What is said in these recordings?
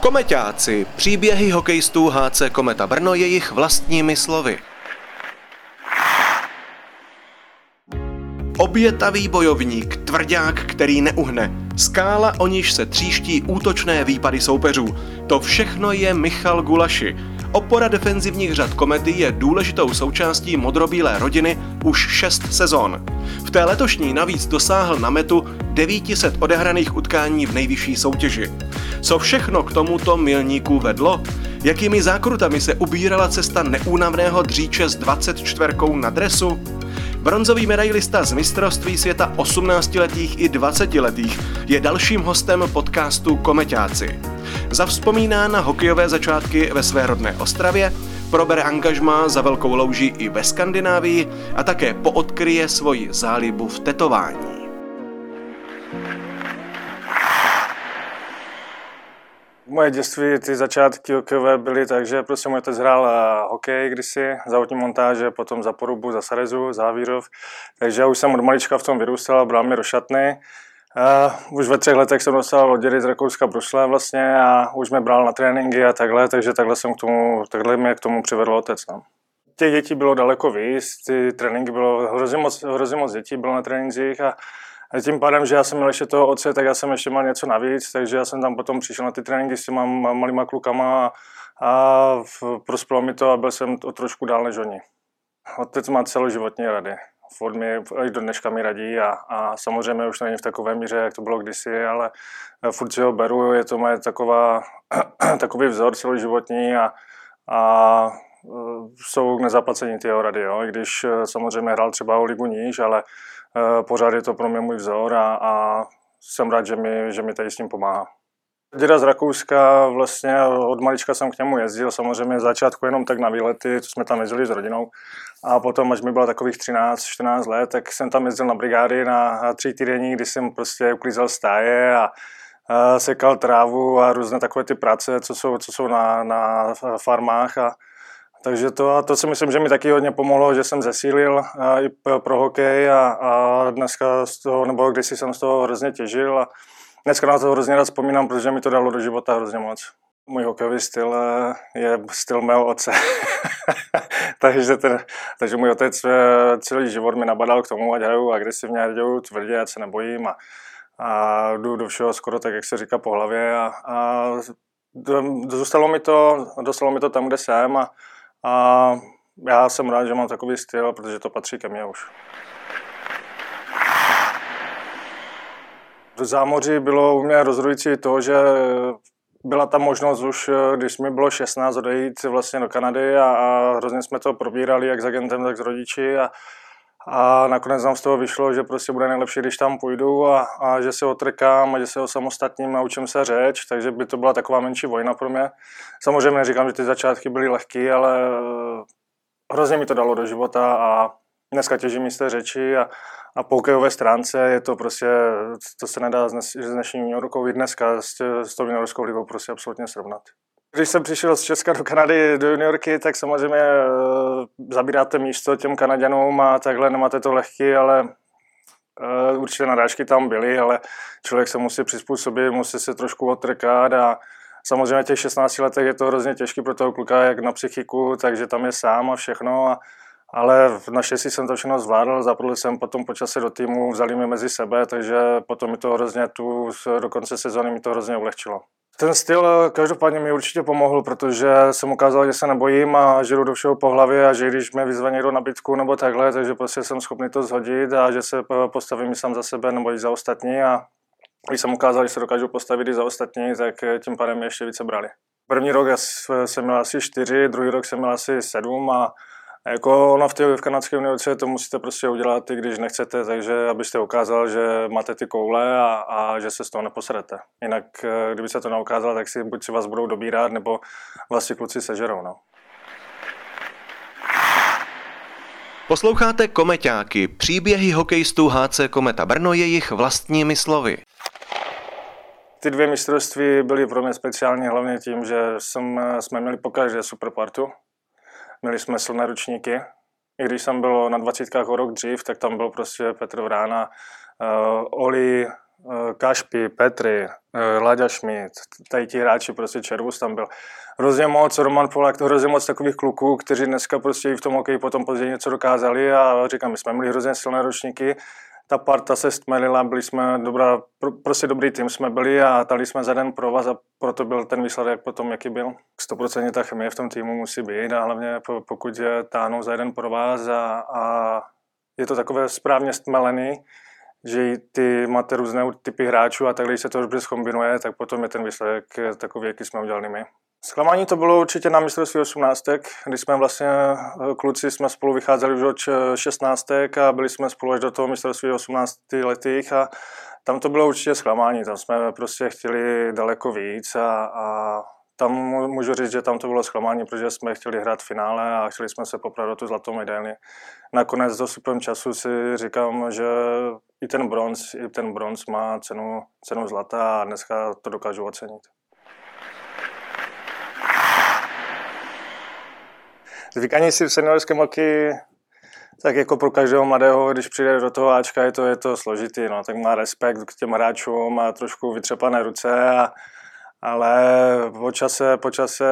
Kometáci, příběhy hokejistů HC Kometa Brno jejich vlastními slovy. Obětavý bojovník, tvrdák, který neuhne. Skála, o níž se tříští útočné výpady soupeřů. To všechno je Michal Gulaši. Opora defenzivních řad Komety je důležitou součástí modrobílé rodiny už šest sezon. V té letošní navíc dosáhl na metu 900 odehraných utkání v nejvyšší soutěži. Co všechno k tomuto milníku vedlo? Jakými zákrutami se ubírala cesta neúnavného dříče s 24 na dresu? Bronzový medailista z mistrovství světa 18-letých i 20-letých je dalším hostem podcastu Komeťáci. Zavzpomíná na hokejové začátky ve své rodné Ostravě, probere angažmá za velkou louží i ve Skandinávii a také poodkryje svoji zálibu v tetování. Moje dětství, ty začátky hokejové byly tak, že prostě můj otec hrál eh, hokej kdysi, závodní montáže, potom za Porubu, za Sarezu, za takže já už jsem od malička v tom vyrůstal bral mě do šatny. Uh, už ve třech letech jsem dostal od dědy z Rakouska Brusle vlastně a už mě bral na tréninky a takhle, takže takhle, jsem k tomu, takhle mě k tomu přivedl otec. No. Těch dětí bylo daleko víc, ty tréninky bylo hrozně moc, hrozně moc dětí bylo na trénincích a a tím pádem, že já jsem měl ještě toho otce, tak já jsem ještě měl něco navíc, takže já jsem tam potom přišel na ty tréninky s těma malýma klukama a, a prospělo mi to a byl jsem o trošku dál než oni. Otec má celoživotní rady. Ford mi až do dneška mi radí a, a samozřejmě už není v takové míře, jak to bylo kdysi, ale furt si ho beru, je to moje taková, takový vzor celoživotní a, a jsou k nezaplacení ty jeho rady, jo? i když samozřejmě hrál třeba o ligu níž, ale Eh, pořád je to pro mě můj vzor a, a jsem rád, že mi, že mi tady s tím pomáhá. Děda z Rakouska, vlastně od malička jsem k němu jezdil, samozřejmě v začátku jenom tak na výlety, co jsme tam jezdili s rodinou. A potom, až mi bylo takových 13-14 let, tak jsem tam jezdil na brigády na tři týdení, kdy jsem prostě uklízel stáje a, sekal trávu a různé takové ty práce, co jsou, co jsou na, na farmách. A, takže to, a to si myslím, že mi taky hodně pomohlo, že jsem zesílil i pro hokej a, a dneska z toho, nebo kdysi jsem z toho hrozně těžil a dneska na to hrozně rád vzpomínám, protože mi to dalo do života hrozně moc. Můj hokejový styl eh, je styl mého otce. takže, ten, takže můj otec eh, celý život mi nabadal k tomu, ať hraju agresivně, ať hraju tvrdě, ať se nebojím a, a jdu do všeho skoro tak, jak se říká po hlavě a, a dostalo mi to, dostalo mi to tam, kde jsem a, a já jsem rád, že mám takový styl, protože to patří ke mně už. Zámoří bylo u mě rozhodující to, že byla ta možnost už, když mi bylo 16, odejít vlastně do Kanady a, a hrozně jsme to probírali jak s agentem, tak s rodiči a, a nakonec nám z toho vyšlo, že prostě bude nejlepší, když tam půjdu a, a že se otrkám a že se o samostatním naučím se řeč, takže by to byla taková menší vojna pro mě. Samozřejmě neříkám, že ty začátky byly lehké, ale eh, hrozně mi to dalo do života a dneska těžím z té řeči a, a po hokejové stránce je to prostě, to se nedá s dnešním New Yorkou i dneska s, s tou juniorskou ligou prostě absolutně srovnat. Když jsem přišel z Česka do Kanady, do juniorky, tak samozřejmě eh, zabíráte místo těm Kanaděnům a takhle nemáte to lehký, ale eh, určitě narážky tam byly, ale člověk se musí přizpůsobit, musí se trošku otrkat a samozřejmě těch 16 letech je to hrozně těžké pro toho kluka, jak na psychiku, takže tam je sám a všechno. A, ale naštěstí jsem to všechno zvládl, zapadl jsem potom po čase do týmu, vzali mě mezi sebe, takže potom mi to hrozně tu, do konce sezóny mi to hrozně ulehčilo. Ten styl eh, každopádně mi určitě pomohl, protože jsem ukázal, že se nebojím a že jdu do všeho po hlavě a že když mě vyzve někdo na bitku nebo takhle, takže prostě jsem schopný to zhodit a že se eh, postavím i sám za sebe nebo i za ostatní a když jsem ukázal, že se dokážu postavit i za ostatní, tak eh, tím pádem mě ještě více brali. První rok jsem měl asi čtyři, druhý rok jsem měl asi sedm a jako ono v, té, v kanadské univerzitě to musíte prostě udělat, i když nechcete, takže abyste ukázal, že máte ty koule a, a že se z toho neposerete. Jinak, eh, kdyby se to neukázalo, tak si buď si vás budou dobírat, nebo vás si kluci sežerou. No. Posloucháte Komeťáky, příběhy hokejistů HC Kometa Brno jejich vlastními slovy. Ty dvě mistrovství byly pro mě speciální hlavně tím, že jsem, jsme měli pokaždé super partu. Měli jsme silné ručníky. I když jsem byl na 20 o rok dřív, tak tam byl prostě Petr Vrána, Oli, Kašpi, Petry, Láďa Schmidt, tady ti hráči, prostě Červus tam byl. Hrozně moc, Roman Polák, to hrozně moc takových kluků, kteří dneska prostě i v tom hokeji potom později něco dokázali a říkám, my jsme měli hrozně silné ročníky ta parta se stmelila, byli jsme dobrá, prostě dobrý tým jsme byli a dali jsme za den provaz a proto byl ten výsledek potom, jaký byl. 100% ta chemie v tom týmu musí být a hlavně pokud je táhnou za jeden provaz a, a je to takové správně stmelený, že ty máte různé typy hráčů a tak, když se to dobře skombinuje, tak potom je ten výsledek takový, jaký jsme udělali my. Zklamání to bylo určitě na mistrovství 18, kdy jsme vlastně, eh, kluci jsme spolu vycházeli už od 16 a byli jsme spolu až do toho mistrovství 18 letých a tam to bylo určitě zklamání, tam jsme prostě chtěli daleko víc a, a tam můžu říct, že tam to bylo zklamání, protože jsme chtěli hrát v finále a chtěli jsme se poprat do tu zlatou medaili. Nakonec do supem času si říkám, že i ten bronz, i ten bronz má cenu, cenu zlata a dneska to dokážu ocenit. Zvykání si v seniorském hokeji tak jako pro každého mladého, když přijde do toho Ačka, je to, je to složitý, no, tak má respekt k těm hráčům, má trošku vytřepané ruce, a, ale po čase, po čase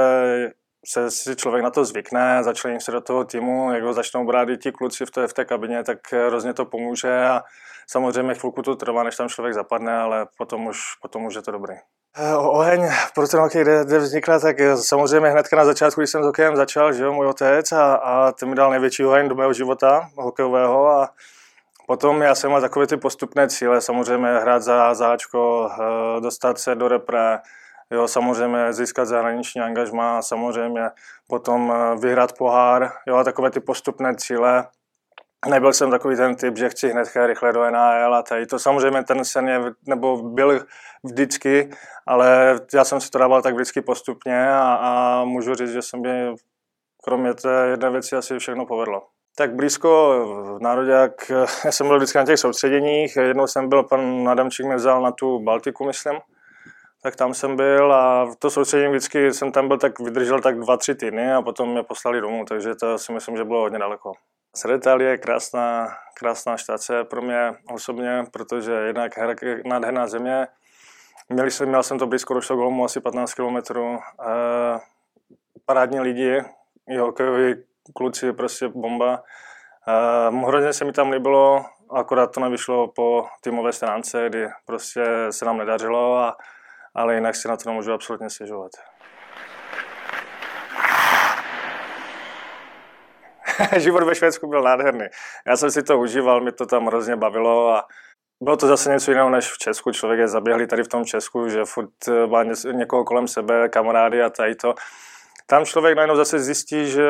se si člověk na to zvykne, začlení se do toho týmu, jak ho začnou brát i ti kluci v té, v té kabině, tak hrozně to pomůže a samozřejmě chvilku to trvá, než tam člověk zapadne, ale potom už, potom už je to dobrý. Eh, oheň pro ten hokej, kde, kde vznikla, tak samozřejmě hnedka na začátku, když jsem s hokejem začal, že jo, můj otec a, a ten mi dal největší oheň do mého života hokejového a potom já jsem měl takové ty postupné cíle, samozřejmě hrát za záčko, eh, dostat se do repre, jo, samozřejmě získat zahraniční angažma, samozřejmě potom eh, vyhrát pohár, jo, a takové ty postupné cíle, Nebyl jsem takový ten typ, že chci hned rychle do NHL a tady to samozřejmě ten sen je, nebo byl vždycky, ale já jsem si to dával tak vždycky postupně a, a můžu říct, že se mi kromě té jedné věci asi všechno povedlo. Tak blízko v národě, jak já jsem byl vždycky na těch soustředěních, jednou jsem byl, pan Adamčík mě vzal na tu Baltiku, myslím, tak tam jsem byl a to soustředění vždycky jsem tam byl tak vydržel tak dva, tři týdny a potom mě poslali domů, takže to si myslím, že bylo hodně daleko. Sredetal je krásná, krásná štace pro mě osobně, protože jednak nádherná země. Měli jsem, měl jsem to blízko do Štokholmu, asi 15 km. Eh, parádní lidi, hokejoví kluci, prostě bomba. Eh, hrozně se mi tam líbilo, akorát to nevyšlo po týmové stránce, kdy prostě se nám nedařilo, a, ale jinak si na to nemůžu absolutně stěžovat. život ve Švédsku byl nádherný. Já jsem si to užíval, mi to tam hrozně bavilo a bylo to zase něco jiného než v Česku. Člověk je zaběhlý tady v tom Česku, že furt eh, má někoho kolem sebe, kamarády a tady to. Tam člověk najednou zase zjistí, že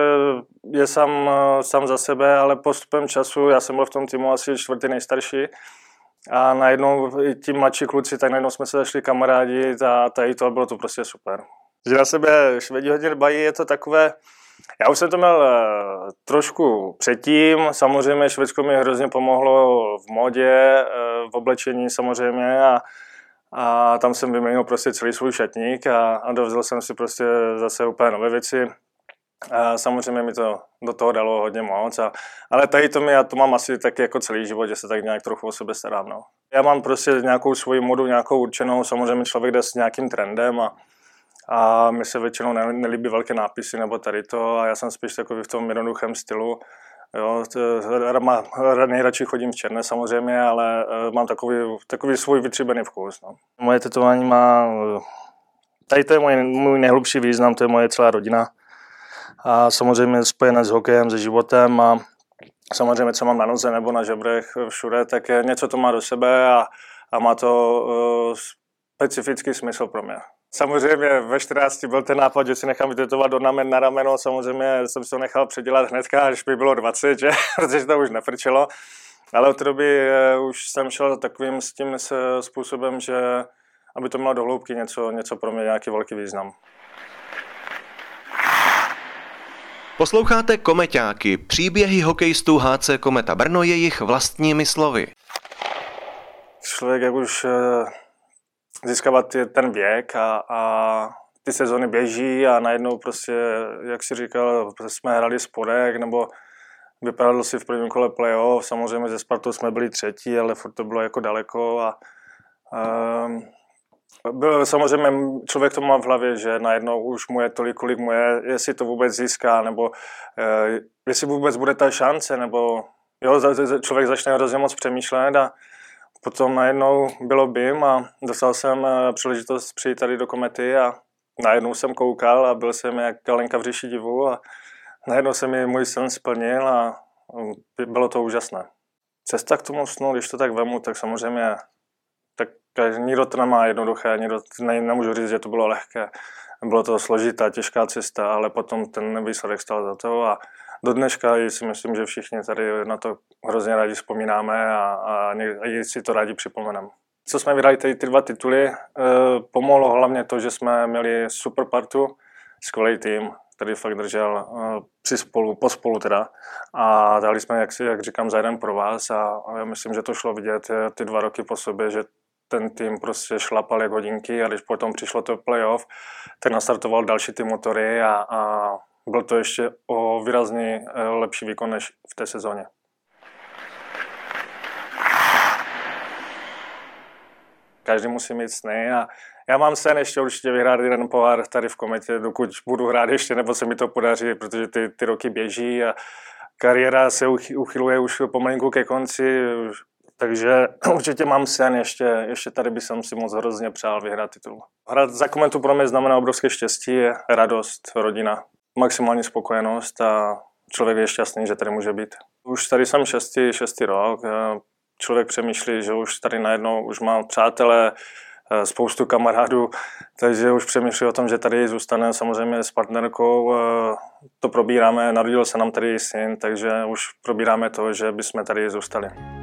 je sám, eh, sám za sebe, ale postupem času, já jsem byl v tom týmu asi čtvrtý nejstarší, a najednou i ti mladší kluci, tak najednou jsme se zašli kamarádi a tady to bylo to prostě super. Že na sebe švedi hodně dbají, je to takové, já už jsem to měl uh, trošku předtím, samozřejmě Švédsko mi hrozně pomohlo v modě, uh, v oblečení samozřejmě a, a tam jsem vyměnil prostě celý svůj šatník a, a dovzal jsem si prostě zase úplně nové věci. A samozřejmě mi to do toho dalo hodně moc, a, ale tady to mi, já to mám asi tak jako celý život, že se tak nějak trochu o sebe starám. No. Já mám prostě nějakou svoji modu, nějakou určenou, samozřejmě člověk jde s nějakým trendem a, a mi se většinou nelíbí velké nápisy nebo tady to a já jsem spíš takový v tom jednoduchém stylu. Jo, nejradši chodím v černé samozřejmě, ale e, mám takový, takový svůj vytříbený vkus. No. Moje tetování má, tady to je můj, můj nejhlubší význam, to je moje celá rodina. A samozřejmě spojené s hokejem, se životem a samozřejmě, co mám na noze nebo na žebrech všude, tak je, něco to má do sebe a, a má to uh, specifický smysl pro mě. Samozřejmě ve 14 byl ten nápad, že si nechám vytetovat ornament na rameno, samozřejmě jsem si to nechal předělat hnedka, až by bylo 20, že? protože to už nefrčelo. Ale od té doby eh, už jsem šel takovým s tím způsobem, že aby to mělo do hloubky něco, něco pro mě, nějaký velký význam. Posloucháte Komeťáky, příběhy hokejistů HC Kometa Brno jejich vlastními slovy. Člověk, jak už eh, získávat ten věk a, a ty sezony běží a najednou prostě, jak si říkal, jsme hrali spodek nebo vypadalo si v prvním kole playoff, samozřejmě ze Spartou jsme byli třetí, ale furt to bylo jako daleko a um, byl, samozřejmě člověk to má v hlavě, že najednou už mu je tolik, kolik mu je, jestli to vůbec získá, nebo uh, jestli vůbec bude ta šance, nebo jo, člověk začne hrozně moc přemýšlet a potom najednou bylo BIM a dostal jsem eh, příležitost přijít tady do komety a najednou jsem koukal a byl jsem jak kalenka v říši divu a najednou se mi můj sen splnil a bylo to úžasné. Cesta k tomu snu, když to tak vemu, tak samozřejmě tak nikdo to nemá jednoduché, nikdo, ne, nemůžu říct, že to bylo lehké. Bylo to složitá, těžká cesta, ale potom ten výsledek stal za to a do dneška si myslím, že všichni tady na to hrozně rádi vzpomínáme a, a, a si to rádi připomeneme. Co jsme vydali tady ty dva tituly, eh, pomohlo hlavně to, že jsme měli super partu, skvělý tým, který fakt držel eh, při spolu, po spolu teda. A dali jsme, jak, si, jak říkám, za jeden pro vás a, a já myslím, že to šlo vidět eh, ty dva roky po sobě, že ten tým prostě šlapal jak hodinky a když potom přišlo to playoff, tak nastartoval další ty motory a, a byl to ještě o výrazně eh, lepší výkon než v té sezóně. Každý musí mít sny a já mám sen ještě určitě vyhrát jeden pohár tady v kometě, dokud budu hrát ještě, nebo se mi to podaří, protože ty, ty roky běží a kariéra se uchyluje už pomalinku ke konci, takže určitě mám sen, ještě, ještě tady by jsem si moc hrozně přál vyhrát titul. Hrát za komentu pro mě znamená obrovské štěstí, radost, rodina maximální spokojenost a člověk je šťastný, že tady může být. Už tady jsem šestý, šestý rok, člověk přemýšlí, že už tady najednou už mám přátelé, eh, spoustu kamarádů, takže už přemýšlí o tom, že tady zůstane samozřejmě s partnerkou. Eh, to probíráme, narodil se nám tady syn, takže už probíráme to, že bychom tady zůstali.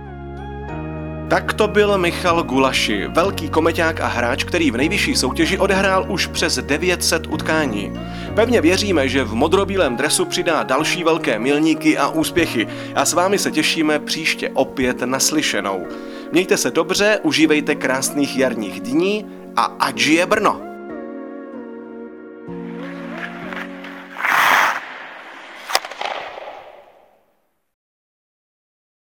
Tak to byl Michal Gulaši, velký komeťák a hráč, který v nejvyšší soutěži odehrál už přes 900 utkání. Pevně věříme, že v modrobílém dresu přidá další velké milníky a úspěchy a s vámi se těšíme příště opět naslyšenou. Mějte se dobře, užívejte krásných jarních dní a ať žije Brno!